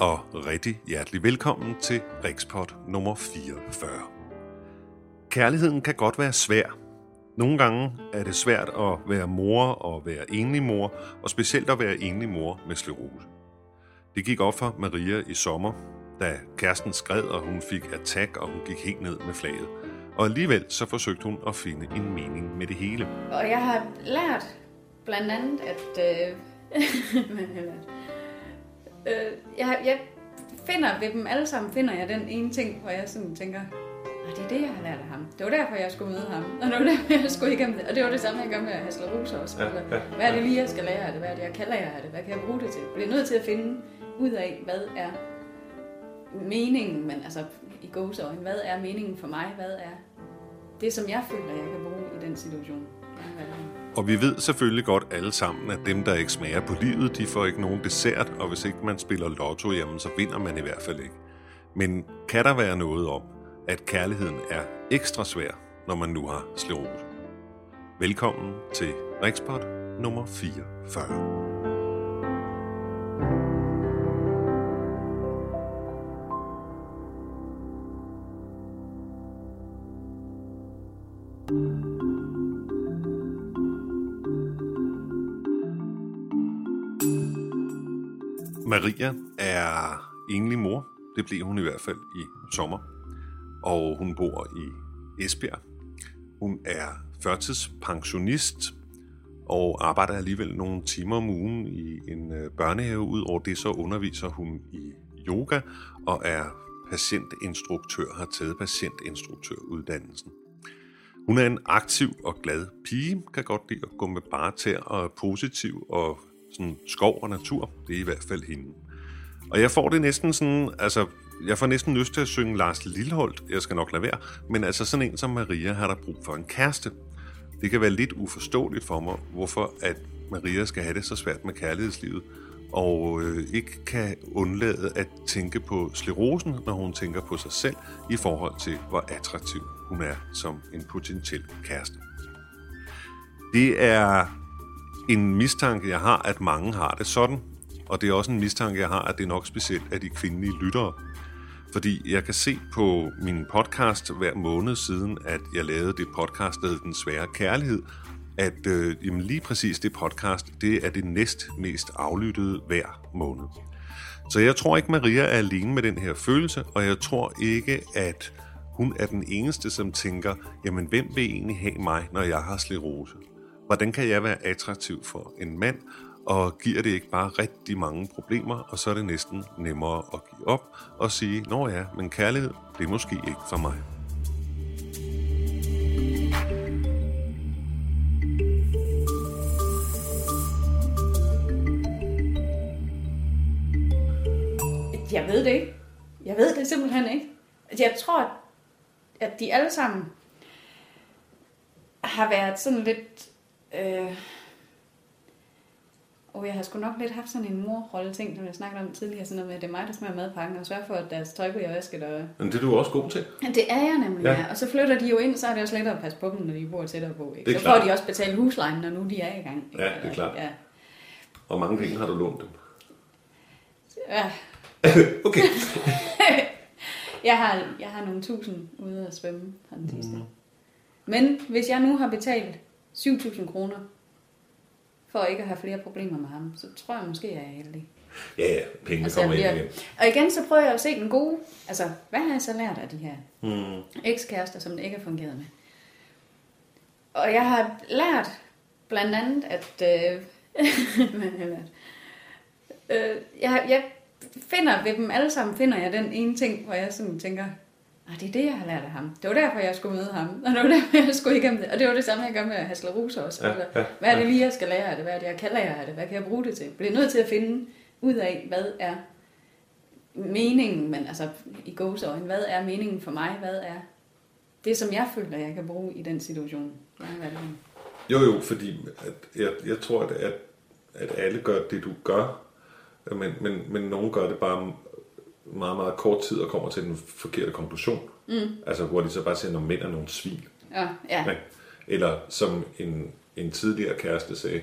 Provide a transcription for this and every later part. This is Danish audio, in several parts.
og rigtig hjertelig velkommen til Rikspot nummer 44. Kærligheden kan godt være svær. Nogle gange er det svært at være mor og være enlig mor, og specielt at være enlig mor med sklerose. Det gik op for Maria i sommer, da kæresten skred, og hun fik attack, og hun gik helt ned med flaget. Og alligevel så forsøgte hun at finde en mening med det hele. Og jeg har lært blandt andet, at... Øh, Øh, jeg, jeg finder ved dem alle sammen, finder jeg den ene ting, hvor jeg sådan tænker, "Nå, det er det, jeg har lært af ham. Det var derfor, jeg skulle møde ham. Og det var derfor, jeg skulle igennem det. Og det var det samme, jeg gør med Hasler Rose også. Ja, ja, hvad er det lige, jeg skal lære af det? Hvad er det, jeg kan lære af det? Hvad kan jeg bruge det til? Jeg bliver nødt til at finde ud af, hvad er meningen, men altså i gåseøjne, hvad er meningen for mig? Hvad er det, som jeg føler, jeg kan bruge i den situation? jeg har været i? Og vi ved selvfølgelig godt alle sammen, at dem, der ikke smager på livet, de får ikke nogen dessert, og hvis ikke man spiller lotto, jamen, så vinder man i hvert fald ikke. Men kan der være noget om, at kærligheden er ekstra svær, når man nu har sklerose? Velkommen til Rikspot nummer 44. Maria er enlig mor. Det blev hun i hvert fald i sommer. Og hun bor i Esbjerg. Hun er førtidspensionist og arbejder alligevel nogle timer om ugen i en øh, børnehave. Udover det så underviser hun i yoga og er patientinstruktør, har taget patientinstruktøruddannelsen. Hun er en aktiv og glad pige, kan godt lide at gå med bare tæer og er positiv og sådan skov og natur. Det er i hvert fald hende. Og jeg får det næsten sådan, altså, jeg får næsten lyst til at synge Lars Lilleholdt, jeg skal nok lade være, men altså sådan en som Maria har der brug for en kæreste. Det kan være lidt uforståeligt for mig, hvorfor at Maria skal have det så svært med kærlighedslivet, og øh, ikke kan undlade at tænke på slerosen, når hun tænker på sig selv, i forhold til, hvor attraktiv hun er som en potentiel kæreste. Det er en mistanke, jeg har, at mange har det sådan, og det er også en mistanke, jeg har, at det er nok specielt af de kvindelige lyttere. Fordi jeg kan se på min podcast hver måned siden, at jeg lavede det podcast, der Den Svære Kærlighed, at øh, jamen lige præcis det podcast, det er det næst mest aflyttede hver måned. Så jeg tror ikke, Maria er alene med den her følelse, og jeg tror ikke, at hun er den eneste, som tænker, jamen hvem vil egentlig have mig, når jeg har slerose? Hvordan kan jeg være attraktiv for en mand, og giver det ikke bare rigtig mange problemer, og så er det næsten nemmere at give op og sige, nå ja, men kærlighed, det er måske ikke for mig. Jeg ved det ikke. Jeg ved det simpelthen ikke. Altså, jeg tror, at de alle sammen har været sådan lidt... Øh... Og jeg har sgu nok lidt haft sådan en morrolle ting, som jeg snakkede om tidligere, sådan noget med, at det er mig, der smager madpakken, og sørger for, at deres tøj bliver vasket. Og... Men det er du også god til. Ja, det er jeg nemlig, Ja. ja. Og så flytter de jo ind, så er det også lettere at passe på dem, når de bor tættere på. Ikke? Det er så klart. får de også betalt huslejen, når nu de er i gang. ikke? Ja, det er klart. Ja. Og mange penge har du lånt dem. ja. okay. Jeg har, jeg har nogle tusind ude at svømme fra den sidste. Mm. Men hvis jeg nu har betalt 7.000 kroner for ikke at have flere problemer med ham, så tror jeg måske, jeg er heldig. Ja, ja, pengene Altså, kommer ind igen. og igen, så prøver jeg at se den gode. Altså, hvad har jeg så lært af de her Hmm. ekskærester, som det ikke har fungeret med? Og jeg har lært blandt andet, at... Øh, hvad har jeg lært? Øh, jeg, jeg finder ved dem alle sammen, finder jeg den ene ting, hvor jeg sådan tænker, "Nå, det er det, jeg har lært af ham. Det var derfor, jeg skulle møde ham. Og det var derfor, jeg skulle igennem det. Og det var det samme, jeg gør med Hasler Rose også. Ja, Altså, ja, hvad er det lige, jeg skal lære af det? Hvad er det, jeg kan lære af det? Hvad kan jeg bruge det til? Jeg bliver nødt til at finde ud af, hvad er meningen, men altså i gåseøjne, hvad er meningen for mig? Hvad er det, som jeg føler, jeg kan bruge i den situation? Hvad er det? Jo, jo, fordi at jeg, jeg tror, at, at, at alle gør det, du gør, men, men, men nogen gør det bare meget, meget kort tid og kommer til den forkerte konklusion. Mm. Altså hvor de så bare siger, at mænd er nogle svin. Ja, ja. Eller som en, en tidligere kæreste sagde,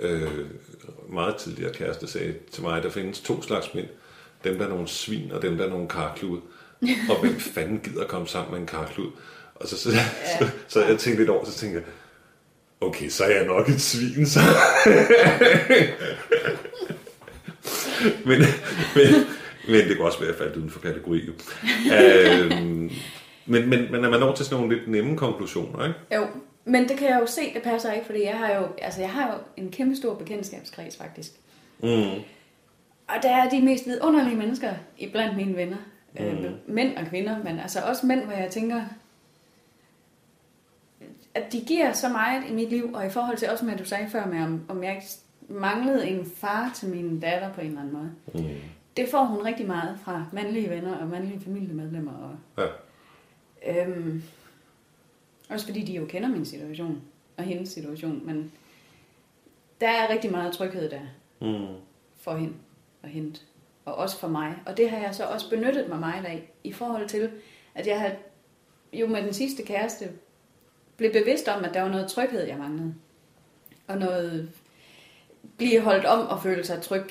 øh, meget tidligere kæreste sagde til mig, der findes to slags mænd. dem der er nogle svin, og dem der er nogle karklud. og hvem fanden gider komme sammen med en karklud? Og så, så, ja. så, så, jeg tænkte lidt over, så tænkte jeg, okay, så er jeg nok et svin, så. men, men, men det kan også være, faldt uden for kategori. Øhm, men, men, men er man når til sådan nogle lidt nemme konklusioner, ikke? Jo, men det kan jeg jo se, det passer ikke, fordi jeg har jo, altså jeg har jo en kæmpe stor bekendtskabskreds faktisk. Mm. Og der er de mest vidunderlige mennesker iblandt mine venner. Mm. Øh, mænd og kvinder, men altså også mænd, hvor jeg tænker, at de giver så meget i mit liv, og i forhold til også med, at du sagde før med, om, om jeg manglede en far til min datter på en eller anden måde. Mm. Det får hun rigtig meget fra mandlige venner og mandlige familiemedlemmer. Og, Ja. øhm, også fordi de jo kender min situation og hendes situation, men der er rigtig meget tryghed der Mm. for hende og hente, og også for mig. Og det har jeg så også benyttet mig meget af, i forhold til, at jeg har jo med den sidste kæreste blev bevidst om, at der var noget tryghed, jeg manglede. Og noget blive holdt om og føle sig tryg.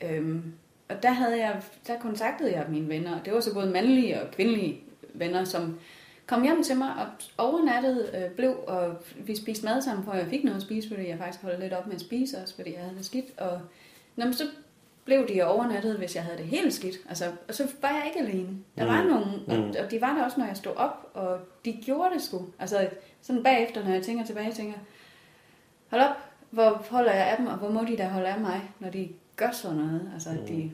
Øhm, og der, havde jeg, der kontaktede jeg mine venner, det var så både mandlige og kvindelige venner, som kom hjem til mig og overnattede, øh, blev, og vi spiste mad sammen, for jeg fik noget at spise, fordi jeg faktisk holdt lidt op med at spise også, fordi jeg havde det skidt. Og nå, men så blev de overnattet, hvis jeg havde det helt skidt. Altså, og så var jeg ikke alene. Der var Mm. nogen, og, Mm. og de var der også, når jeg stod op, og de gjorde det sgu. Altså, sådan bagefter, når jeg tænker tilbage, tænker hold op, hvor holder jeg af dem, og hvor må de da holde af mig, når de gør sådan noget. Altså, at de,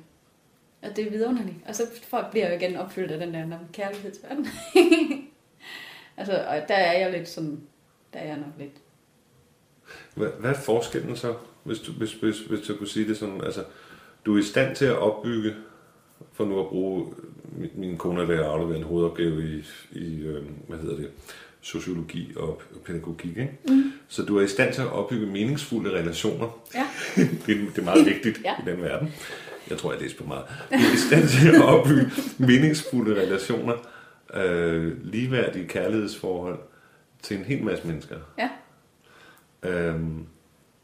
at det er vidunderligt. Og så folk bliver jo igen opfyldt af den der "Nå, kærlighedsverden. altså, og der er jeg lidt sådan, der er jeg nok lidt. Hvad, hvad er forskellen så, hvis du, hvis, hvis, hvis du kunne sige det sådan? Altså, du er i stand til at opbygge, for nu at bruge min, min kone er ved at aflevere en hovedopgave i, i øh, hvad hedder det, sociologi og pædagogik, ikke? Mm. Så du er i stand til at opbygge meningsfulde relationer. Ja. det, er, det er meget vigtigt Ja. i den verden. Jeg tror, jeg læste på meget. Du er i stand til at opbygge meningsfulde relationer, øh, ligeværdige kærlighedsforhold til en hel masse mennesker. Ja. Øhm,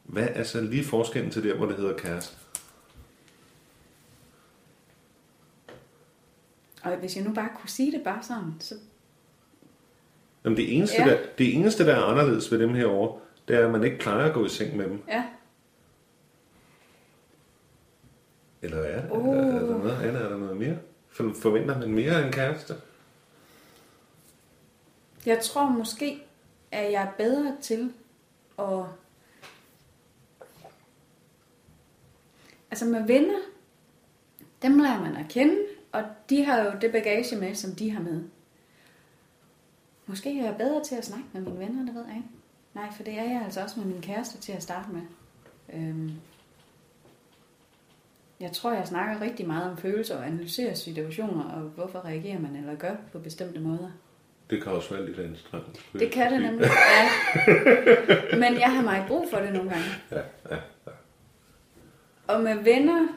hvad er så lige forskellen til der, hvor det hedder kæreste? Og hvis jeg nu bare kunne sige det bare sådan, så Jamen det, eneste, Ja. der, det eneste, der er anderledes ved dem herovre, det er, at man ikke plejer at gå i seng med dem. ja, Eller er, uh. Er, er, der noget, Anna, er der noget mere? For, forventer man mere af en kæreste? Jeg tror måske, at jeg er bedre til at... Altså med venner, dem lærer man at kende, og de har jo det bagage med, som de har med. Måske er jeg bedre til at snakke med mine venner, det ved jeg ikke. Nej, for det er jeg altså også med min kæreste til at starte med. Øhm, jeg tror, jeg snakker rigtig meget om følelser og analyserer situationer, og hvorfor reagerer man eller gør på bestemte måder. Det kan også være lidt anstrengende. Det kan det nemlig, ja. Men jeg har meget brug for det nogle gange. Ja, ja. Og med venner,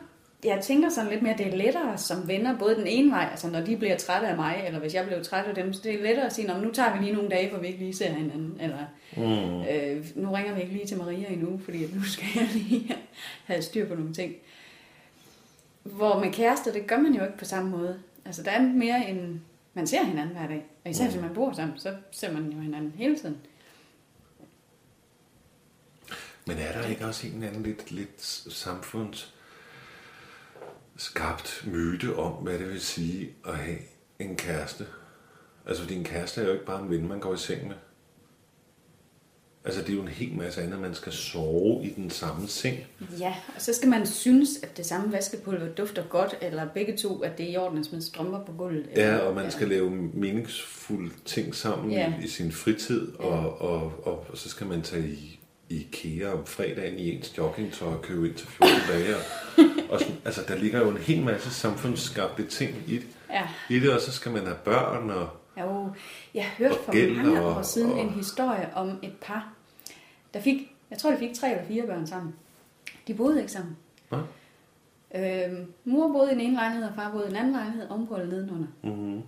jeg tænker sådan lidt mere, det er lettere som venner, både den ene vej, altså når de bliver trætte af mig, eller hvis jeg bliver træt af dem, så det er lettere at sige, "Nå, men nu tager vi lige nogle dage, hvor vi ikke lige ser hinanden, eller Mm. øh, nu ringer vi ikke lige til Maria endnu, fordi at nu skal jeg lige have styr på nogle ting. Hvor med kærester, det gør man jo ikke på samme måde. Altså der er mere en, man ser hinanden hver dag, og især hvis man bor sammen, så ser man jo hinanden hele tiden. Men er der ikke også en anden lidt, lidt samfunds skabt myte om, hvad det vil sige at have en kæreste? Altså, fordi en kæreste er jo ikke bare en ven, man går i seng med. Altså, det er jo en hel masse andet. Man skal sove i den samme seng. Ja, og så skal man synes, at det samme vaskepulver dufter godt, eller begge to, at det er i orden at smide strømper på gulvet. Ja, eller, og man skal lave meningsfulde ting sammen Ja. i, i sin fritid, og, og, og, og så skal man tage i IKEA om fredagen i ens joggingtøj og købe ind til 14 dage. Og, sådan, altså, der ligger jo en hel masse samfundsskabte ting i det, Ja, i det, og så skal man have børn, og jo, jeg hørte for gæld mange og- år siden og- en historie om et par, der fik, jeg tror de fik tre eller fire børn sammen. De boede ikke sammen. Nå. Øhm, mor boede i den ene lejlighed, og far boede i den anden lejlighed, ovenpå eller nedenunder. mm-hmm.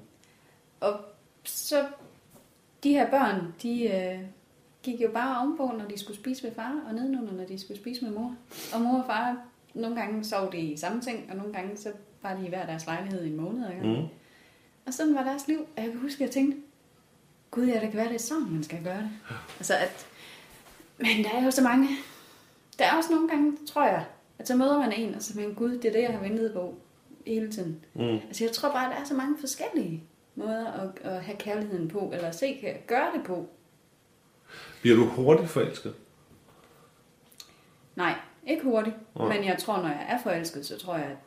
Og så, de her børn, de øh, gik jo bare ovenpå, når de skulle spise med far, og nedenunder, når de skulle spise med mor. Og mor og far, nogle gange sov de i samme ting, og nogle gange så bare lige i hver deres lejlighed i en måned. Ikke? Mm. Og sådan var deres liv. Og jeg kan huske, at jeg tænkte, gud, ja, det kan være, det er sådan, man skal gøre det. Altså, at, men der er jo så mange. Der er også nogle gange, tror jeg, at så møder man en, og så man, gud, det er det, jeg har ventet på hele tiden. Mm. Altså, jeg tror bare, at der er så mange forskellige måder at, at have kærligheden på, eller se, gøre det på. Bliver du hurtigt forelsket? Nej, ikke hurtigt. Nej. Men jeg tror, når jeg er forelsket, så tror jeg, at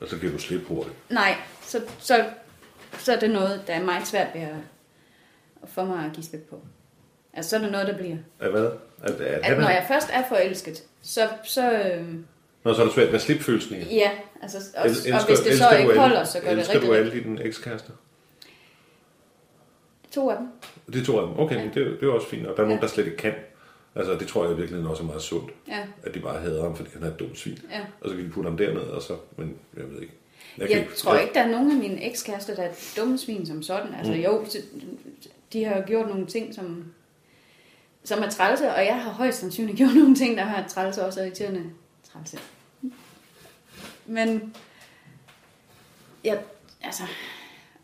Og så giver du slip hurtigt. nej, så, så, så er det noget, der er meget svært ved at, at få mig at give slip på. Altså, så er det noget, der bliver. At hvad? At, at, At han når jeg først er forelsket, så, så øh, Nå, så er det svært med slipfølelsen igen. ja, altså, og, El- og hvis det så elsker ikke holder, så gør det elsker rigtig, du alle dine ekskærester? To af dem. Det er to af dem. Okay, Ja. men det, er det er også fint. Og der er nogen, Ja. der slet ikke kan. Altså, det tror jeg virkelig også er meget sundt. Ja, At de bare hader ham, fordi han er et dumt svin. ja. Og så kan de putte ham derned, og så... Men jeg ved ikke. Jeg, jeg tror ikke, der er nogen af mine ekskærester, der er dumme svin som sådan. Altså Mm. jo, de har jo gjort nogle ting, som, som er trælse, og jeg har højst sandsynligt gjort nogle ting, der har trælse også og irriterende trælse. Men, jeg, altså,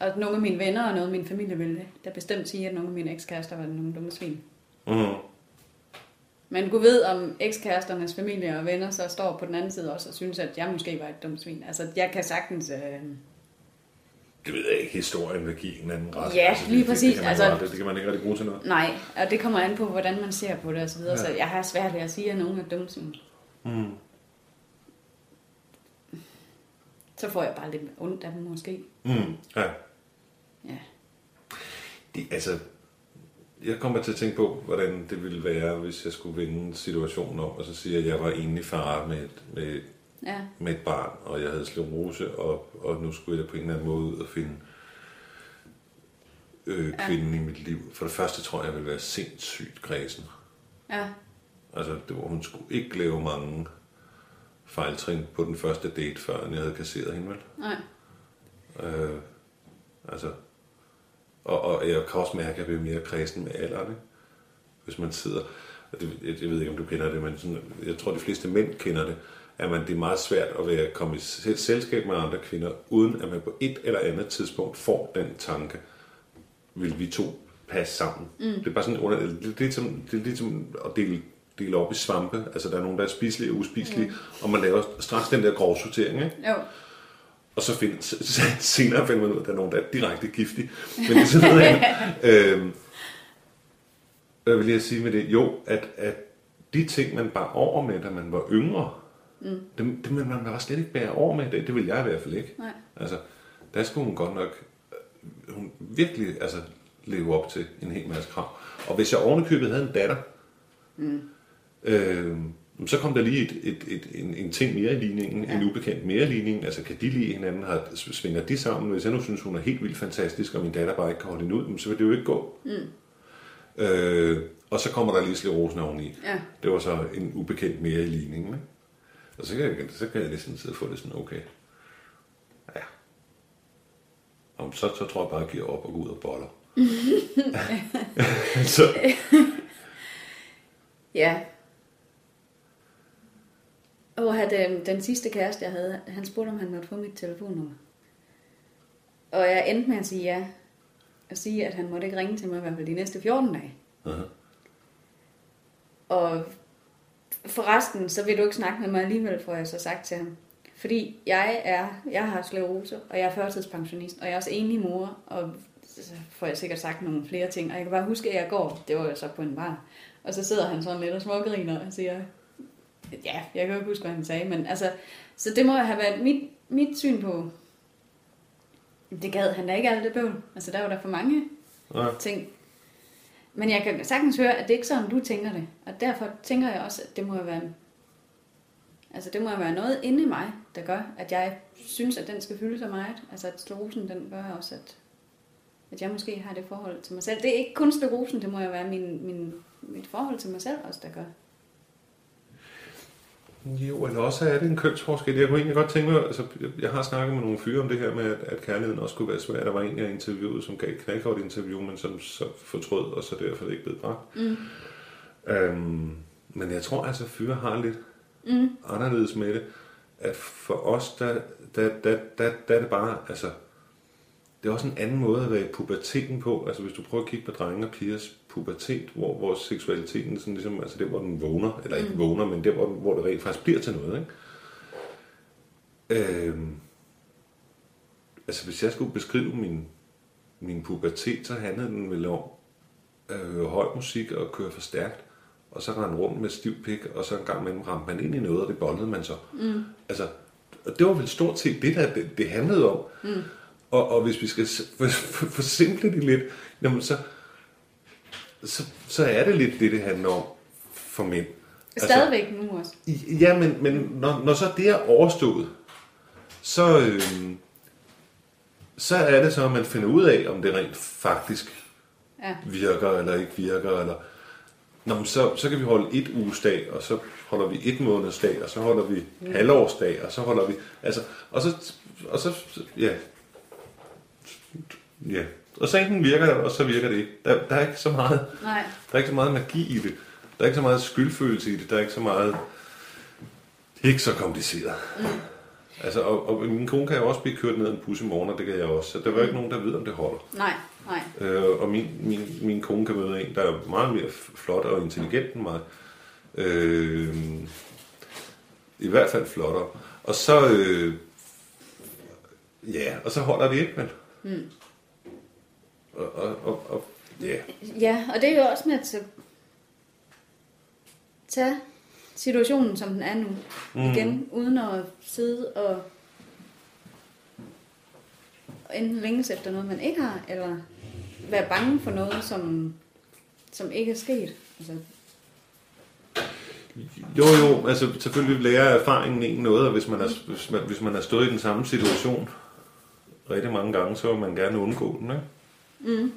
og nogle af mine venner og noget af min familie ville det, der bestemt sige, at nogle af mine ekskærester var nogle dumme svin. Mm. Men Gud ved, om ekskæresternes familie og venner så står på den anden side også og synes, at jeg måske var et dumt svin. Altså, jeg kan sagtens... Øh, Det ved jeg ikke. Historien vil give en anden ret. Ja, altså, det, lige det, præcis. Det kan, man Altså- altså, det, det kan man ikke rigtig bruge til noget. Nej, og det kommer an på, hvordan man ser på det osv. Ja. Så jeg har svært ved at sige, at nogen er dumme svin. Mm. Så får jeg bare lidt ondt af dem måske. Mm. Ja. Ja. Det, altså, jeg kommer til at tænke på, hvordan det ville være, hvis jeg skulle vende situationen om, og så sige, at jeg var enlig far med et, med, Ja, med et barn, og jeg havde sklerose, og, og nu skulle jeg på en eller anden måde ud og finde øh, Ja. kvinden i mit liv. For det første tror jeg, jeg ville være sindssygt kredsen. ja, Altså, det var, hun skulle ikke lave mange fejltrin på den første date, før jeg havde kasseret hende, vel? nej. Øh, altså, og, og jeg kan også mærke, at jeg bliver mere kredsen med alderen, ikke? Hvis man sidder, og det, jeg, jeg ved ikke, om du kender det, men sådan, jeg tror, de fleste mænd kender det, at man, det er meget svært at være, komme i sel- selskab med andre kvinder, uden at man på et eller andet tidspunkt får den tanke, vil vi to passe sammen. Mm. Det er bare sådan under, det, det, er ligesom, det er ligesom at dele, dele op i svampe. Altså, der er nogen, der er spiselige og uspiselige, mm. og man laver straks den der grov sortering, ikke? Jo, Og så find, senere finder man ud af, at der er nogen, der er direkte giftige. Men det er sådan noget andet. øhm, hvad vil jeg sige med det? Jo, at, at de ting, man bare over med, da man var yngre, mm. det vil man bare slet ikke bære over med. Det, det vil jeg i hvert fald ikke. nej. Altså, der skulle hun godt nok øh, hun virkelig altså, leve op til en hel masse krav. Og hvis jeg ovenikøbet havde en datter, mm. øh, så kom der lige et, et, et, en, en ting mere i ligningen, ja. en ubekendt mere i ligningen. Altså, kan de lide hinanden? Har, svinger de sammen? Hvis jeg nu synes, hun er helt vildt fantastisk, og min datter bare ikke kan holde hende ud, så vil det jo ikke gå. Mm. Øh, og så kommer der lige sklerosen oveni. Ja. Det var så en ubekendt mere i ligningen. Ikke? Og så kan, jeg, så kan jeg ligesom sidde og få det sådan, okay. Ja. Om så, så tror jeg bare, at jeg giver op og går ud og boller. så, Ja. Og den, den sidste kæreste, jeg havde, han spurgte, om han måtte få mit telefonnummer. Og jeg endte med at sige ja. Og sige, at han måtte ikke ringe til mig i hvert fald de næste 14 dage. uh-huh. Og forresten, så vil du ikke snakke med mig alligevel, får jeg så sagt til ham. Fordi jeg er, jeg har sklerose, og jeg er førtidspensionist, og jeg er også enlig mor, og så får jeg sikkert sagt nogle flere ting. Og jeg kan bare huske, at jeg går, det var jo så på en bar, og så sidder han sådan lidt og smågriner og siger, ja, jeg kan jo ikke huske, hvad han sagde, men altså, så det må have været mit, mit syn på, det gad han da ikke alt det bøvl. Altså, der var der for mange ja. ting. Men jeg kan sagtens høre, at det ikke er sådan, du tænker det. Og derfor tænker jeg også, at det må være, altså det må være noget inde i mig, der gør, at jeg synes, at den skal fylde så meget. Altså at sklerosen, den gør også, at, at jeg måske har det forhold til mig selv. Det er ikke kun sklerosen, det må jo være min, min, mit forhold til mig selv også, der gør. Jo, eller også er det en kønsforskel. Jeg kunne egentlig godt tænke mig, altså, jeg- har snakket med nogle fyre om det her med, at, at kærligheden også kunne være svær. Der var en, jeg interviewede, som gav et knaldgodt interview, men som så fortrød, og så derfor er ikke blevet bragt. Mm. Øhm, men jeg tror altså, at fyre har lidt Mm. anderledes med det. At for os, der, der, der, der, der er det bare, altså, det er også en anden måde at være i puberteten på. Altså hvis du prøver at kigge på drenge og pigers pubertet, hvor, hvor seksualiteten sådan ligesom, altså der hvor den vågner, eller ikke vågner, men der hvor, hvor det rent faktisk bliver til noget, ikke? Øhm, altså hvis jeg skulle beskrive min, min pubertet, så handlede den vel om at høre høj musik og køre for stærkt, og så rende rundt med stiv pik, og så en gang imellem ramte man ind i noget, og det bondede man så. Mm. Altså, og det var vel stort set det, der det, det handlede om. Mm. Og, og hvis vi skal s- for- for- forsimple det lidt, jamen så, så, så er det lidt det, det handler om for mænd. Stadigvæk nu også. Ja, men, men når, når så det er overstået, så, øh, så er det så, at man finder ud af, om det rent faktisk Ja. virker eller ikke virker. Eller, Nå, men så, så kan vi holde et ugesdag, og så holder vi et månedsdag, og så holder vi mm. halvårsdag, og så holder vi... Altså, og så, og så, ja. Ja. Og så enten virker det, og så virker det ikke. Der, der er ikke så meget... Nej. Der er ikke så meget magi i det. Der er ikke så meget skyldfølelse i det. Der er ikke så meget... Det er ikke så kompliceret. Mm. Altså, og, og min kone kan jo også blive kørt ned en bus i morgen, og det kan jeg også. Så der er jo ikke nogen, der ved, om det holder. Nej, nej. Øh, og min, min, min kone kan møde en, der er meget mere flot og intelligent end mig. Øh, I hvert fald flottere. Og så... Øh, ja, og så holder det ikke, men... Mm. Og, og, og, og, ja. Ja, og det er jo også med at tage situationen, som den er nu, mm. igen, uden at sidde og enten længes efter noget, man ikke har, eller være bange for noget, som, som ikke er sket. Altså, Jo, jo, altså selvfølgelig lærer erfaringen en noget, og hvis man, er, hvis, man, hvis man er stået i den samme situation rigtig mange gange, så vil man gerne undgå den, ikke? Mm.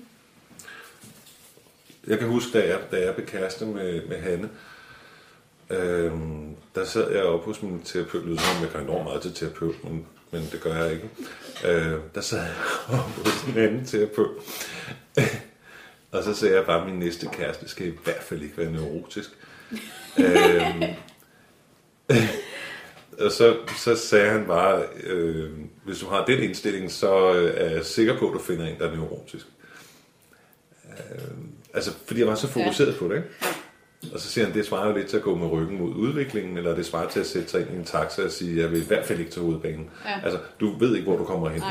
Jeg kan huske, da jeg, da jeg blev kæreste med, med Hanne, øhm, der sad jeg oppe hos min terapeut, lyder som om jeg kan enormt meget til terapeut, men, men det gør jeg ikke. Øh, der sad jeg oppe hos en anden terapeut, og så sagde jeg bare, at min næste kæreste skal i hvert fald ikke være neurotisk. øhm, og så, så sagde han bare, øh, hvis du har den indstilling, så øh, er jeg sikker på, at du finder en, der er neurotisk. Øh, altså, fordi jeg var så fokuseret ja. på det, ikke? Og så siger han, det svarer jo lidt til at gå med ryggen mod udviklingen, eller det svarer til at sætte sig ind i en taxa og sige, jeg vil i hvert fald ikke til hovedbanen. Ja. Altså, du ved ikke, hvor du kommer hen.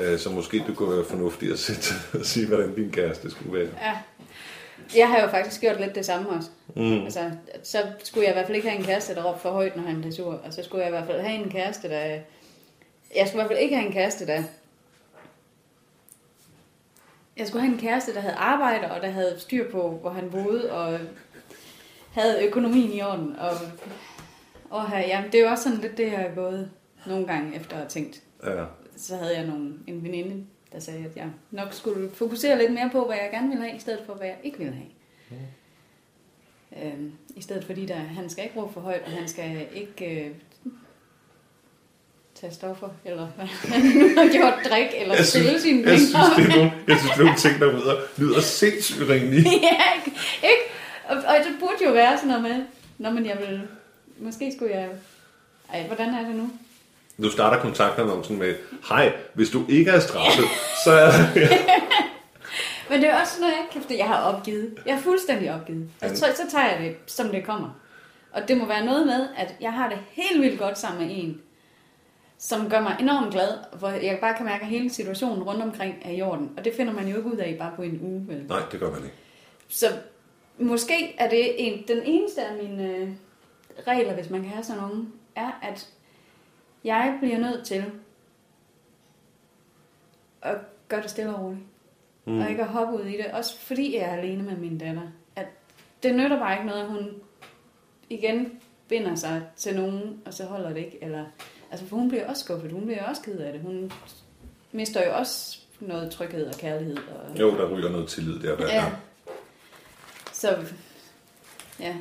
Øh, Så måske du kunne være fornuftig at sætte og sige, hvordan din kæreste skulle være. ja. Jeg har jo faktisk gjort lidt det samme også. Mm. Altså, så skulle jeg i hvert fald ikke have en kæreste, der råbte for højt, når han blev sur. Og så skulle jeg i hvert fald have en kæreste, der... Jeg skulle i hvert fald ikke have en kæreste, der... Jeg skulle have en kæreste, der havde arbejde, og der havde styr på, hvor han boede, og havde økonomien i orden. Og, og her, ja, det er jo også sådan lidt det, jeg har gået nogle gange efter at have tænkt. Ja. Så havde jeg nogle, en veninde, der sagde, at jeg nok skulle fokusere lidt mere på, hvad jeg gerne ville have, i stedet for, hvad jeg ikke ville have. Øhm, I stedet fordi, der, han skal ikke råbe for højt, og han skal ikke øh, tage stoffer, eller hvad han nu har gjort, drik, eller Jeg synes, sine jeg synes, det er nogle, jeg synes, det er nogle ting, der lyder, lyder sindssygt ringe ja, ikke? ikke? Og, og det burde jo være sådan noget med, Nå, men jeg vil, måske skulle jeg, ej, hvordan er det nu? Du starter sådan med, hej, hvis du ikke er straffet, så er Men det er også noget, jeg kan. Jeg har opgivet. Jeg er fuldstændig opgivet. Og så, så tager jeg det, som det kommer. Og det må være noget med, at jeg har det helt vildt godt sammen med en, som gør mig enormt glad, hvor jeg bare kan mærke, at hele situationen rundt omkring er i orden. Og det finder man jo ikke ud af bare på en uge. Vel? Nej, det gør man ikke. Så måske er det en, den eneste af mine øh, regler, hvis man kan have sådan nogen, er, at jeg bliver nødt til at gøre det stille og roligt. Mm. Og ikke at hoppe ud i det. Også fordi jeg er alene med min datter. At det nytter bare ikke noget, at hun igen binder sig til nogen, og så holder det ikke. Eller, altså for hun bliver også skuffet. Hun bliver også ked af det. Hun mister jo også noget tryghed og kærlighed. Og, Jo, der ryger noget tillid der hver Ja. gang. Så, ja.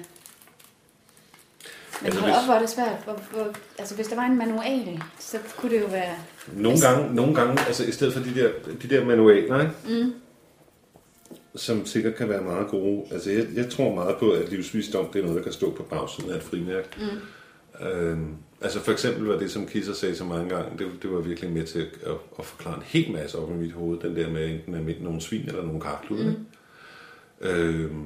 Men Altså, altså, hold hvis- hvor er det svært. Hvor, hvor, altså, hvis der var en manual, så kunne det jo være... Nogle gange, nogle gange, altså i stedet for de der, de der manualer, ikke? Mm. som sikkert kan være meget gode. Altså jeg, jeg tror meget på, at livsvisdom, det er noget, der kan stå på bagsiden af et frimærke. Mm. Øhm, Altså for eksempel var det, som Kisser sagde så mange gange, det, det var virkelig med til at, at, at forklare en hel masse op i mit hoved. Den der med, enten er midt nogle svin eller nogle karklude. Mm. Øhm,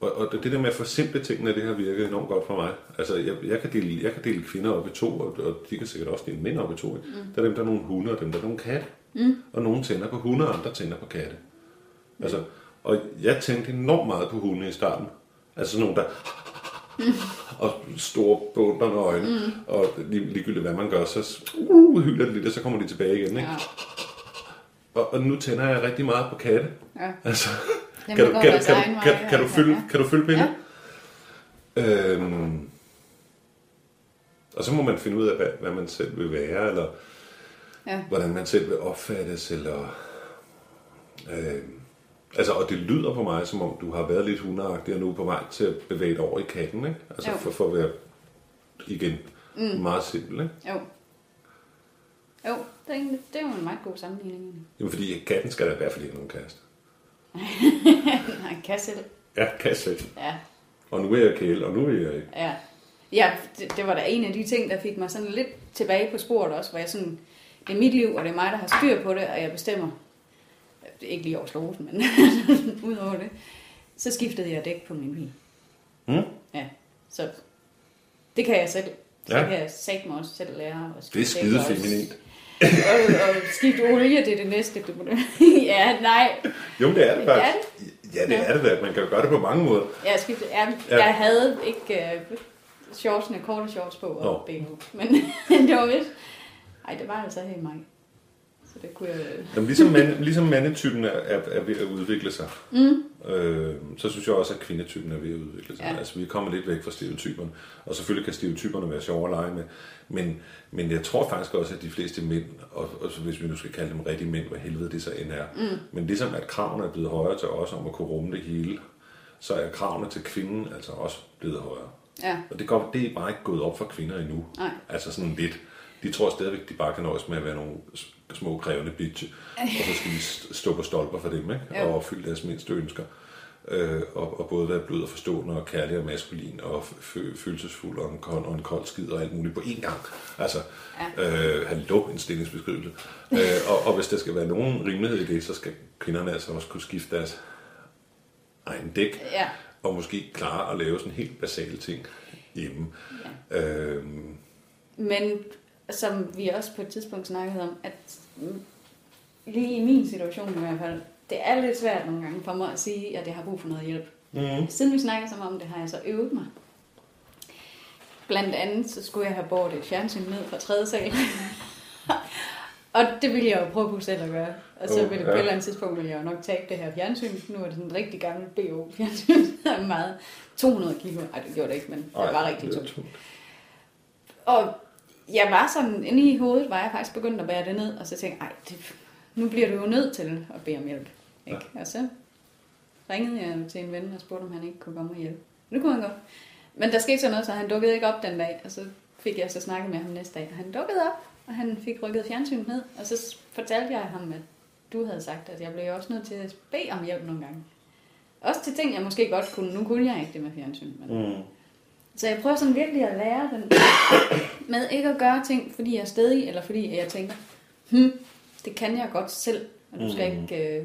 og, og det der med at forsimple tingene, det har virket enormt godt for mig. Altså, jeg, jeg, kan, dele, jeg kan dele kvinder op i to, og, og de kan sikkert også dele mænd op i to. Mm. Der er dem, der er nogle hunde, og dem, der er nogle katte. Mm. Og nogle tænder på hunde, og andre tænder på katte. Mm. Altså, og jeg tænkte enormt meget på hunde i starten. Altså sådan nogle, der... og store bunderne øjne, mm. og lig, ligegyldigt hvad man gør, så uh, hylder det lidt, og så kommer de tilbage igen. Ikke? Ja. Og, og nu tænder jeg rigtig meget på katte. Ja. Altså, kan, du, kan, kan, kan, kan, kan, du følge, ja. kan du følge pinde? Ja. Øhm, og så må man finde ud af, hvad, hvad man selv vil være, eller ja. hvordan man selv vil opfattes, eller... Øh, altså, og det lyder på mig, som om du har været lidt hundeagtig, og nu er på vej til at bevæge dig over i katten, ikke? Altså, for, for at være, igen, mm. meget simpel, ikke? Jo. Jo, det er, egentlig, det er jo en meget god sammenligning. Jamen, fordi katten skal da i hvert fald ikke nogen kæreste. Nej, kan selv. Ja, kan selv. Ja. Og nu er jeg kæle, og nu er jeg ikke. Ja. Ja, det, det, var da en af de ting, der fik mig sådan lidt tilbage på sporet også, hvor jeg sådan, det er mit liv, og det er mig, der har styr på det, og jeg bestemmer. Ikke lige over slåsen, men udover det. Så skiftede jeg dæk på min bil. Mm. Ja, så det kan jeg selv. Så ja. kan jeg sagt mig også selv lære. Og det er skide feminint og, og skifte olie, det er det næste. Du må... ja, nej. Jo, det er det faktisk. Ja, det er det da. Man kan jo gøre det på mange måder. Ja, skifte, ja, ja. jeg havde ikke uh, shortsene, korte shorts på og BH. Men det var vist. Ej, det var altså helt mig. Så det kunne jeg... Jamen, ligesom, mand, ligesom mandetypen er, er, er ved at udvikle sig, mm. øh, så synes jeg også, at kvindetypen er ved at udvikle sig. Ja. Altså, vi kommer lidt væk fra stereotyperne. Og selvfølgelig kan stereotyperne være sjove at lege med. Men, men jeg tror faktisk også, at de fleste mænd, og, og hvis vi nu skal kalde dem rigtige mænd, hvad helvede det så end er, mm. men ligesom at kravene er blevet højere til os om at kunne rumme det hele, så er kravene til kvinden altså også blevet højere. Ja. Og det, går, det er bare ikke gået op for kvinder endnu. Nej. Altså sådan lidt. De tror stadigvæk, de bare kan nøjes med at være nogle små krævende bitch, og så skal vi stå på stolper for dem, ikke? og opfylde deres mindste ønsker øh, og, og både være blød og forstående og kærlig og maskulin og følelsesfuld og en, kold, og en kold skid og alt muligt på én gang. Altså, ja. øh, hallo, en stillingsbeskrivelse. øh, og, og hvis der skal være nogen rimelighed i det, så skal kvinderne altså også kunne skifte deres egen dæk, ja. og måske klare at lave sådan helt basale ting hjemme. Ja. Øh, Men som vi også på et tidspunkt snakkede om, at lige i min situation i hvert fald, det er lidt svært nogle gange for mig at sige, at jeg har brug for noget hjælp. Mm. Siden vi snakkede sammen om det, har jeg så øvet mig. Blandt andet, så skulle jeg have båret et fjernsyn ned fra tredje sal. og det ville jeg jo prøve på selv at gøre. Og så oh, ville det ja. på et eller andet tidspunkt, ville jeg jo nok tage det her fjernsyn. Nu er det sådan en rigtig gammel BO-fjernsyn. er meget 200 kilo. Nej, det gjorde det ikke, men det Ej, var rigtig tungt. Og jeg var sådan, inde i hovedet var jeg faktisk begyndt at bære det ned, og så tænkte jeg, det, nu bliver du jo nødt til at bede om hjælp. Ikke? Ja. Og så ringede jeg til en ven og spurgte, om han ikke kunne komme og hjælpe. Det kunne han godt. Men der skete så noget, så han dukkede ikke op den dag. Og så fik jeg så snakket med ham næste dag. Og han dukkede op, og han fik rykket fjernsynet ned. Og så fortalte jeg ham, at du havde sagt, at jeg blev også nødt til at bede om hjælp nogle gange. Også til ting, jeg måske godt kunne. Nu kunne jeg ikke det med fjernsyn. Men... Mm. Så jeg prøver sådan virkelig at lære den med ikke at gøre ting, fordi jeg er stedig, eller fordi jeg tænker, hm, det kan jeg godt selv, og du skal mm. ikke... Øh...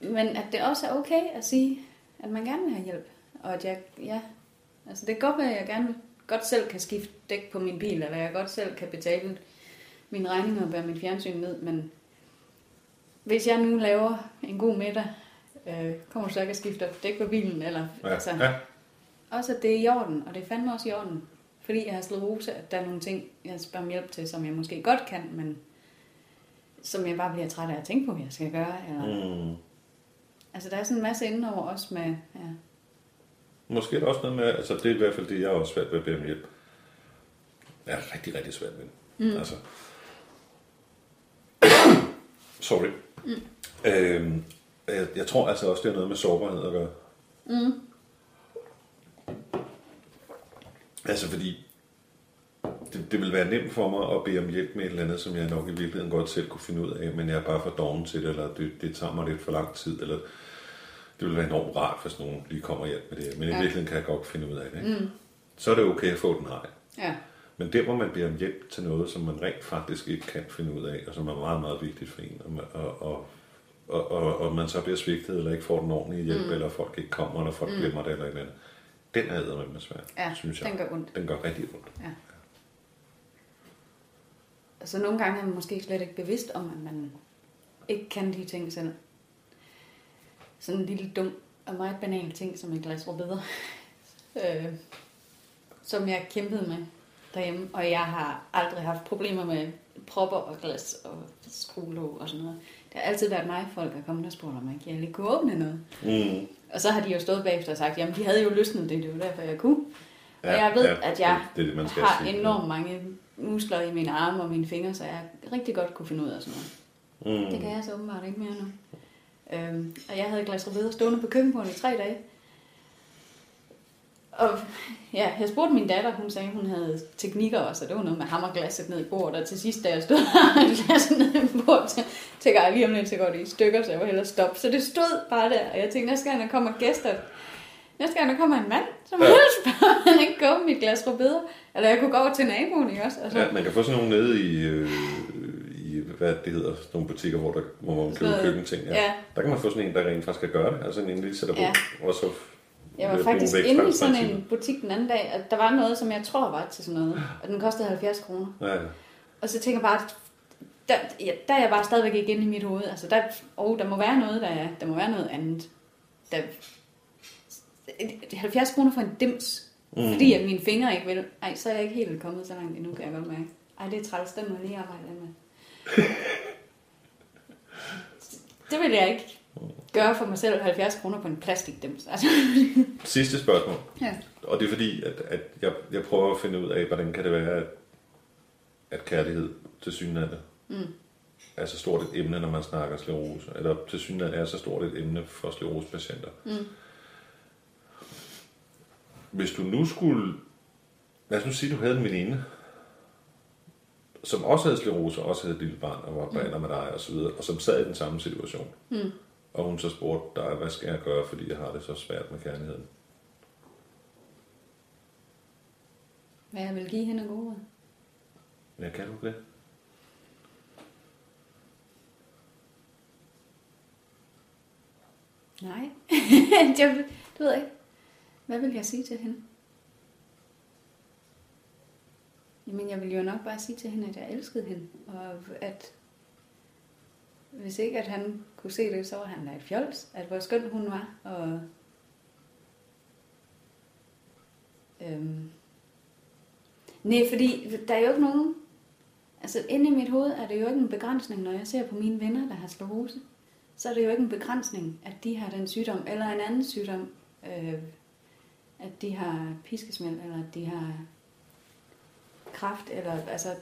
Men at det også er okay at sige, at man gerne vil have hjælp. Og at jeg, ja, altså det kan godt være, at jeg gerne godt selv kan skifte dæk på min bil, eller jeg godt selv kan betale min regning og bære mit fjernsyn ned, men hvis jeg nu laver en god middag, øh, kommer så ikke at skifte dæk på bilen, eller ja. altså, ja. Også at det er i orden, og det er fandme også i orden, fordi jeg har slået rose, at der er nogle ting, jeg spørger om hjælp til, som jeg måske godt kan, men som jeg bare bliver træt af at tænke på, hvad jeg skal gøre. Eller... Mm. Altså, der er sådan en masse indenover også med... Ja. Måske er der også noget med, altså det er i hvert fald det, jeg er også svært ved at bede om hjælp. Jeg er rigtig, rigtig svært ved mm. Altså. Sorry. Mm. Øhm, jeg, jeg tror altså også, det er noget med sårbarhed at gøre. Mm. Altså fordi det, det vil være nemt for mig at bede om hjælp med et eller andet, som jeg nok i virkeligheden godt selv kunne finde ud af, men jeg er bare for doven til det, eller det, det tager mig lidt for lang tid, eller det vil være enormt rart, hvis nogen lige kommer og hjælper med det, men ja. i virkeligheden kan jeg godt finde ud af det. Ikke? Mm. Så er det okay at få den nej. Ja. Men der, hvor man bliver om hjælp til noget, som man rent faktisk ikke kan finde ud af, og som er meget, meget vigtigt for en, og, man- og, og, og, og, og man så bliver svigtet, eller ikke får den ordentlige hjælp, mm. eller folk ikke kommer, eller folk mm. glemmer det, eller et eller andet. Den er eddermame svær, Ja, synes jeg. den gør ondt. Den gør rigtig ondt. Altså nogle gange er man måske slet ikke bevidst om, at man ikke kan de ting selv. Sådan en lille dum og meget banal ting, som et glas rødbeder, øh, som jeg kæmpede med derhjemme. Og jeg har aldrig haft problemer med propper og glas og skruelåg og sådan noget. Det har altid været mig, folk er kommet og spurgt, om jeg ikke lige kunne åbne noget. Mm. Og så har de jo stået bagefter og sagt, jamen de havde jo løsnet det, det var derfor jeg kunne. og jeg ved, at jeg det, det, man skal har sige. enormt mange muskler i mine arme og mine fingre, så jeg rigtig godt kunne finde ud af sådan noget. Mm. Det kan jeg så åbenbart ikke mere nu. Øhm, og jeg havde et glas rødbeder stående på køkkenbordet i tre dage. Og ja, jeg spurgte min datter, hun sagde, hun havde teknikker også, og det var noget med hammerglasset ned i bordet, og til sidst, da jeg stod og glasset ned i bordet, så tænkte jeg, lige om lidt, så går det i stykker, så jeg var hellere stoppe. Så det stod bare der, og jeg tænkte, næste gang der kommer gæster, næste gang der kommer en mand, så må jeg spørge, han ikke gå med mit glas rødbeder. Eller jeg kunne gå over til naboen, ikke også? Altså, Ja, man kan få sådan nogle nede i, øh, i hvad det hedder, nogle butikker, hvor, der, hvor man køber køkkenting. Ja. ja. Der kan man få sådan en, der rent faktisk kan gøre det. Altså en, lige sætter på, Ja. og så Jeg var faktisk inde i sådan en butik den anden dag, og der var noget, som jeg tror var til sådan noget, og den kostede 70 kroner. Ja. Og så tænker jeg bare, der, ja, der er jeg bare stadigvæk ikke inde i mit hoved. Altså, der, oh, der må være noget, der, er, der må være noget andet. Der, 70 kroner for en dims, mm. fordi at mine fingre ikke vil. Ej, så er jeg ikke helt kommet så langt endnu, kan jeg godt mærke. Ej, det er træls, den må jeg lige arbejde med. det vil jeg ikke gøre for mig selv 70 kroner på en plastikdims. Altså, Sidste spørgsmål. ja. Og det er fordi, at, at jeg, jeg prøver at finde ud af, hvordan kan det være, at, at kærlighed til synligheden mm. er så stort et emne, når man snakker sklerose. Eller til synligheden er så stort et emne for sklerosepatienter. Mm. Hvis du nu skulle... Lad os nu sige, at du havde en veninde, som også havde sklerose, og også havde et lille barn, og var på alder med dig og så videre, og som sad i den samme situation. Mm. Og hun så spurgte dig, hvad skal jeg gøre, fordi jeg har det så svært med kærligheden. Hvad jeg vil give hende gode råd. Ja, kan du det? Nej, jeg, det ved jeg ikke. Hvad vil jeg sige til hende? Jamen, jeg vil jo nok bare sige til hende, at jeg elskede hende, og at hvis ikke, at han kunne se det, så var han da et fjols, at hvor skøn hun var, og øhm, nej, fordi der er jo ikke nogen, altså inde i mit hoved er det jo ikke en begrænsning, når jeg ser på mine venner, der har sklerose, så er det jo ikke en begrænsning, at de har den sygdom, eller en anden sygdom, øh, at de har piskesmæld, eller at de har kraft, eller altså,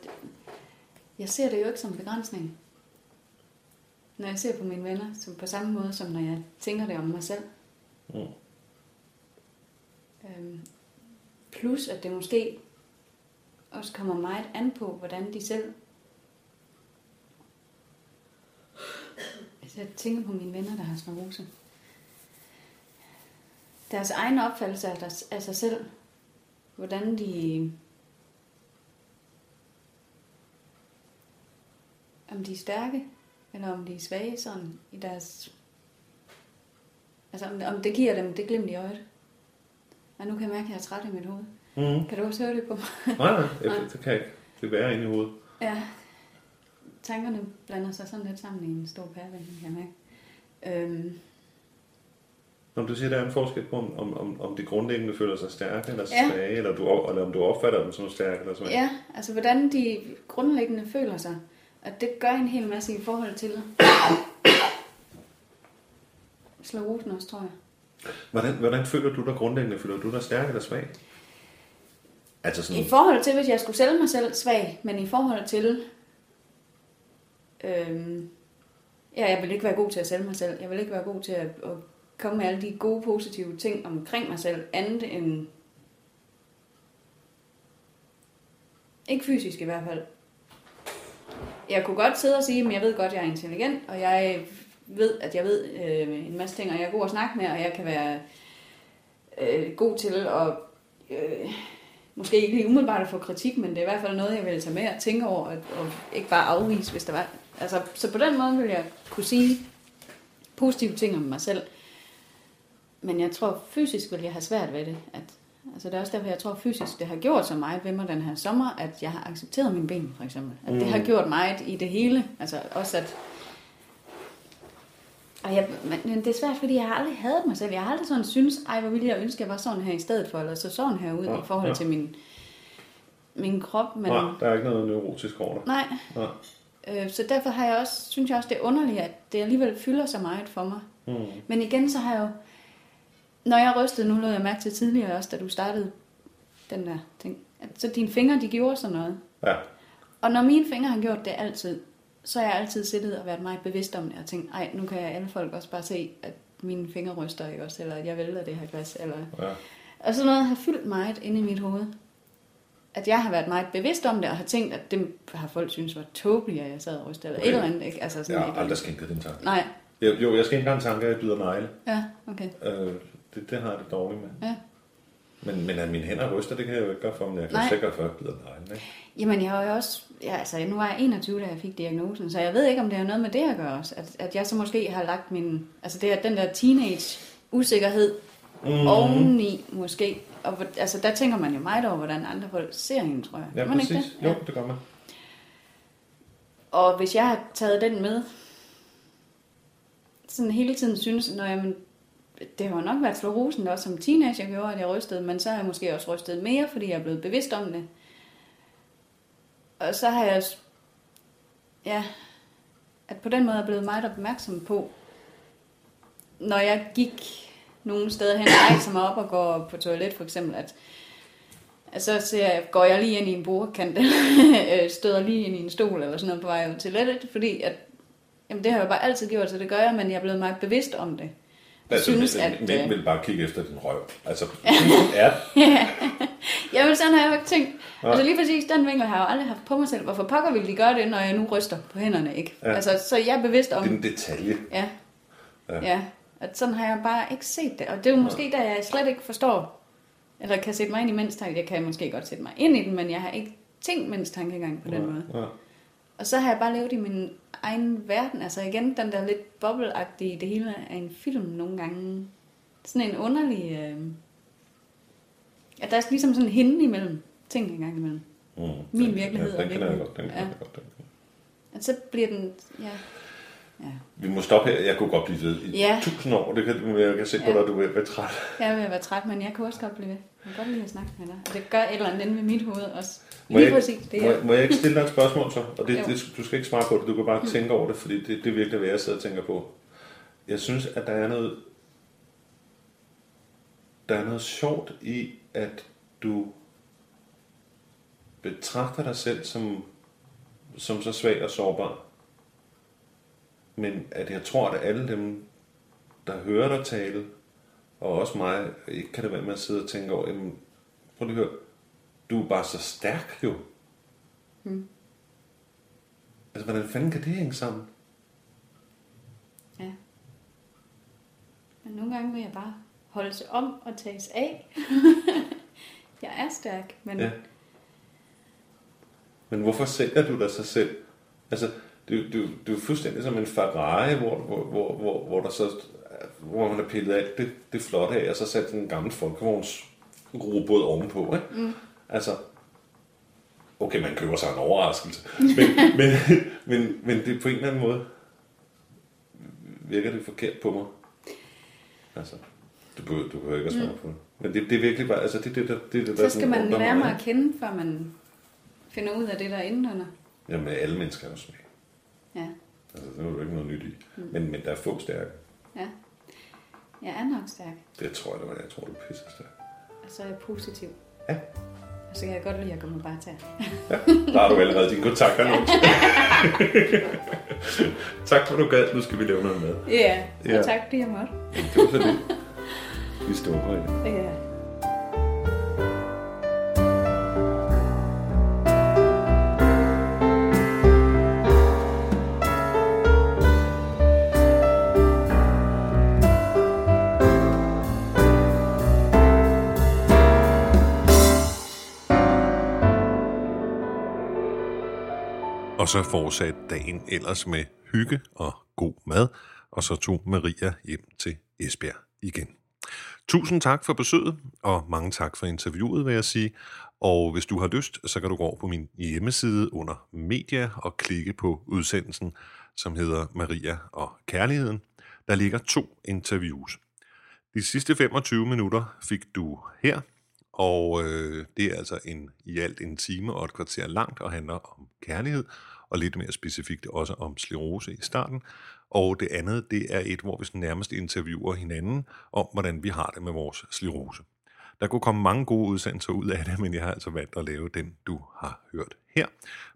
jeg ser det jo ikke som en begrænsning. Når jeg ser på mine venner, som på samme måde, som når jeg tænker det om mig selv. Mm. Øhm, plus, at det måske også kommer meget an på, hvordan de selv... Altså, jeg tænker på mine venner, der har sklerose. Deres egen opfattelse af, deres, af sig selv. Hvordan de... Om de er stærke, eller om de er svage sådan i deres... Altså om, om det giver dem det glimt i øjet. Og nu kan jeg mærke, at jeg er træt i mit hoved. Mm. Kan du også høre det på mig? Nej, nej, det, det kan jeg ikke. Det er værre inde i hovedet. Ja. Tankerne blander sig sådan lidt sammen i en stor pærevælling, kan jeg mærke. Øhm, Når du siger, der er en forskel på, om, om, om, om de grundlæggende føler sig stærke eller Ja. svage, eller, du, eller om du opfatter dem som stærke eller svage. ja, altså hvordan de grundlæggende føler sig. Og det gør en hel masse i forhold til sklerosen også, tror jeg. Hvordan, hvordan føler du dig grundlæggende? Føler du dig stærk eller svag? Altså sådan, I forhold til, hvis jeg skulle sælge mig selv svag, men i forhold til... Øhm, ja, jeg vil ikke være god til at sælge mig selv. Jeg vil ikke være god til at, at komme med alle de gode, positive ting omkring mig selv, andet end... Ikke fysisk i hvert fald. Jeg kunne godt sidde og sige, at jeg ved godt, at jeg er intelligent, og jeg ved, at jeg ved øh, en masse ting, og jeg er god at snakke med, og jeg kan være øh, god til at øh, måske ikke lige umiddelbart at få kritik, men det er i hvert fald noget, jeg vil tage med og tænke over, og, og ikke bare afvise, hvis der var. Altså, så på den måde vil jeg kunne sige positive ting om mig selv. Men jeg tror, fysisk vil jeg have svært ved det. At, altså det er også derfor, jeg tror fysisk, det har gjort så meget ved mig den her sommer, at jeg har accepteret mine ben, for eksempel. At mm. det har gjort meget i det hele. Altså også at... Og jeg, men det er svært, fordi jeg har aldrig hadet mig selv. Jeg har aldrig sådan synes, ej, hvor ville jeg ønske, at jeg var sådan her i stedet for, eller så sådan her ud ja, i forhold ja. til min, min krop. Men... Nej, der er ikke noget neurotisk over det. Nej. Nej. Øh, så derfor har jeg også, synes jeg også, det er underligt, at det alligevel fylder så meget for mig. Mm. Men igen, så har jeg jo, når jeg rystede, nu lød jeg mærke til tidligere også, da du startede den der ting, at så dine fingre, de gjorde sådan noget. Ja. Og når mine fingre har gjort det altid, så har jeg altid siddet og været meget bevidst om det, og tænkt, ej, nu kan jeg alle folk også bare se, at mine fingre ryster, ikke også, eller at jeg vælter det her glas, eller... Ja. Og sådan noget har fyldt meget inde i mit hoved at jeg har været meget bevidst om det, og har tænkt, at det har folk synes var tåbeligt, at jeg sad og rystede, eller okay. et eller andet. Ikke? Altså sådan jeg har aldrig skænket den tanke. Nej. Jo, jo jeg skal ikke engang tanke, at jeg byder negle. Ja, okay. Øh, det, det har jeg det dårligt med. Ja. Men, men at mine hænder ryster, det kan jeg jo ikke gøre for, men jeg kan Nej. sikkert for, at jeg byder negle. Ikke? Jamen, jeg har jo også... Ja, altså, nu var jeg 21, da jeg fik diagnosen, så jeg ved ikke, om det har noget med det at gøre også. At, at jeg så måske har lagt min... Altså, det er den der teenage-usikkerhed mm. oveni, måske og altså, der tænker man jo meget over, hvordan andre folk ser hende, tror jeg. Ja, man præcis. Ikke det? Jo, det gør man. Og hvis jeg har taget den med, sådan hele tiden synes, når jeg, det har nok været fluorosen også som teenager, jeg gjorde, at jeg rystede, men så har jeg måske også rystet mere, fordi jeg er blevet bevidst om det. Og så har jeg, ja, at på den måde er blevet meget opmærksom på, når jeg gik nogle steder hen, rejser mig op og går på toilet for eksempel, at, at så ser jeg, går jeg lige ind i en bordkant, eller øh, støder lige ind i en stol eller sådan noget på vej ud til toilettet, fordi at, jamen det har jeg bare altid gjort, så det gør jeg, men jeg er blevet meget bevidst om det. Jeg altså, synes, at... Mænd øh, vil bare kigge efter din røv. Altså, ja. ja. men sådan har jeg jo ikke tænkt. Ja. Altså lige præcis den vinkel har jeg jo aldrig haft på mig selv. Hvorfor pokker vil de gøre det, når jeg nu ryster på hænderne, ikke? Ja. Altså, så jeg er bevidst om... Det er en detalje. Ja. Ja. ja. At sådan har jeg bare ikke set det. Og det er jo måske, da jeg slet ikke forstår, eller kan sætte mig ind i mændstanke. Jeg kan måske godt sætte mig ind i den, men jeg har ikke tænkt mændstankegang på den ja, måde. Ja. Og så har jeg bare levet i min egen verden. Altså igen, den der lidt bobleagtige, det hele er en film nogle gange. Sådan en underlig... Øh... At der er ligesom sådan en hende imellem ting en gang imellem. Mm, Min virkelighed ja, den og virkelighed. Godt, den ja. jeg godt, den. At så bliver den... Ja, Ja. Vi må stoppe her. Jeg kunne godt blive ved i ja. tusind år. Det kan, jeg kan se på ja. dig, at du er ved træt. Jeg er ved at være træt, men jeg kan også godt blive ved. Jeg kan godt lide at snakke med dig. Og det gør et eller andet med mit hoved også. Må Lige jeg, præcis det. Må, må jeg ikke stille dig et spørgsmål så? Og det, det, du skal ikke svare på det, du kan bare mm. tænke over det, fordi det, det er virkelig, hvad jeg sidder og tænker på. Jeg synes, at der er noget, der er noget sjovt i, at du betragter dig selv som, som så svag og sårbar. Men at jeg tror, at alle dem, der hører dig tale, og også mig, ikke kan det være med at sidde og tænke over, jamen, prøv lige at høre, du er bare så stærk jo. Mm. Altså, hvordan fanden kan det hænge sammen? Ja. Men nogle gange vil jeg bare holde sig om og tages af. jeg er stærk, men... Ja. Men hvorfor sælger du dig sig selv? Altså, det, det, det er jo fuldstændig som en Ferrari, hvor, hvor, hvor, hvor, hvor der så hvor man har pillet alt det, det flotte af, og så sat en gammel folkevogns ovenpå. Ikke? Mm. Altså, okay, man køber sig en overraskelse, men, men, men, men det på en eller anden måde virker det forkert på mig. Altså, du behøver, du behøver ikke at svare mm. på det. Men det, det er virkelig bare, altså det, det, det, det, det Så skal man lære mig at kende, før man finder ud af det, der er indenunder. Jamen, alle mennesker er jo smag. Ja. Altså, det er jo ikke noget nyt i. Mm. Men, men der er få stærke. Ja. Jeg er nok stærk. Det tror jeg, det var. Jeg tror, du er pisse stærk. Og så er jeg positiv. Ja. Og så kan jeg godt lide at gå med bare til. ja, der har du allerede din kontakt nu. tak for, du gad. Nu skal vi lave noget med. Ja, og ja. tak fordi jeg måtte. Det var så det. Vi står på det. Ja. Og så fortsatte dagen ellers med hygge og god mad, og så tog Maria hjem til Esbjerg igen. Tusind tak for besøget, og mange tak for interviewet, vil jeg sige. Og hvis du har lyst, så kan du gå over på min hjemmeside under Media og klikke på udsendelsen, som hedder Maria og Kærligheden. Der ligger to interviews. De sidste 25 minutter fik du her, og øh, det er altså en, i alt en time og et kvarter langt og handler om kærlighed, og lidt mere specifikt også om sklerose i starten. Og det andet, det er et, hvor vi nærmest interviewer hinanden om, hvordan vi har det med vores sklerose. Der kunne komme mange gode udsendelser ud af det, men jeg har altså valgt at lave den, du har hørt her.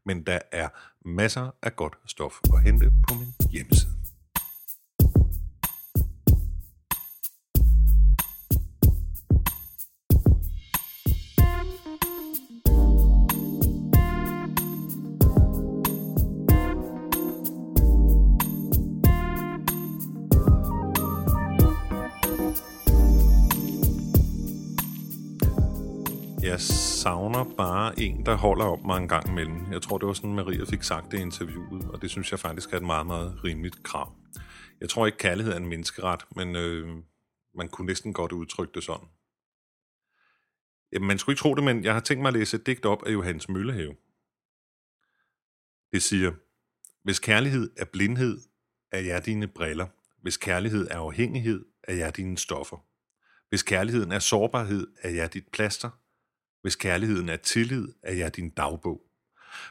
Men der er masser af godt stof at hente på min hjemmeside. Jeg savner bare en, der holder om mig en gang imellem. Jeg tror, det var sådan, Maria fik sagt det i interviewet, og det synes jeg faktisk er et meget, meget rimeligt krav. Jeg tror ikke, kærlighed er en menneskeret, men øh, man kunne næsten godt udtrykke det sådan. Jamen, man skulle ikke tro det, men jeg har tænkt mig at læse et digt op af Johannes Møllehave. Det siger, hvis kærlighed er blindhed, er jeg dine briller. Hvis kærlighed er afhængighed, er jeg dine stoffer. Hvis kærligheden er sårbarhed, er jeg dit plaster. Hvis kærligheden er tillid, er jeg din dagbog.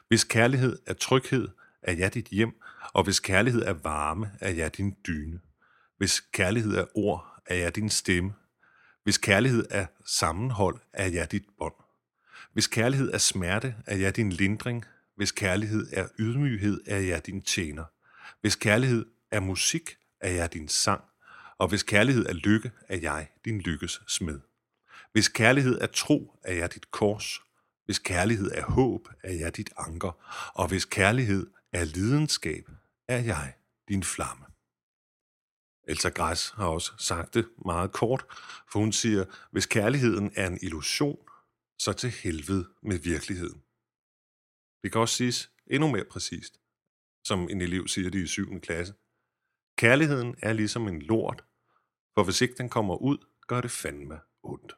Hvis kærlighed er tryghed, er jeg dit hjem, og hvis kærlighed er varme, er jeg din dyne. Hvis kærlighed er ord, er jeg din stemme. Hvis kærlighed er sammenhold, er jeg dit bånd. Hvis kærlighed er smerte, er jeg din lindring. Hvis kærlighed er ydmyghed, er jeg din tjener. Hvis kærlighed er musik, er jeg din sang. Og hvis kærlighed er lykke, er jeg din lykkes smed. Hvis kærlighed er tro, er jeg dit kors. Hvis kærlighed er håb, er jeg dit anker. Og hvis kærlighed er lidenskab, er jeg din flamme. Elsa Græs har også sagt det meget kort, for hun siger, hvis kærligheden er en illusion, så til helvede med virkeligheden. Det kan også siges endnu mere præcist, som en elev siger det i 7. klasse. Kærligheden er ligesom en lort, for hvis ikke den kommer ud, gør det fandme ondt.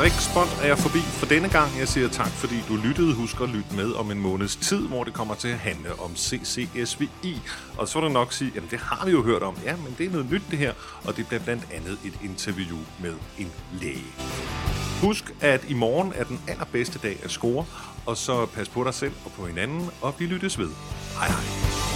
Rikspond er jeg forbi for denne gang. Jeg siger tak, fordi du lyttede. Husk at lytte med om en måneds tid, hvor det kommer til at handle om CCSVI. Og så vil du nok sige, jamen det har vi jo hørt om. Ja, men det er noget nyt det her, og det bliver blandt andet et interview med en læge. Husk, at i morgen er den allerbedste dag at score, og så pas på dig selv og på hinanden, og vi lyttes ved. Hej hej.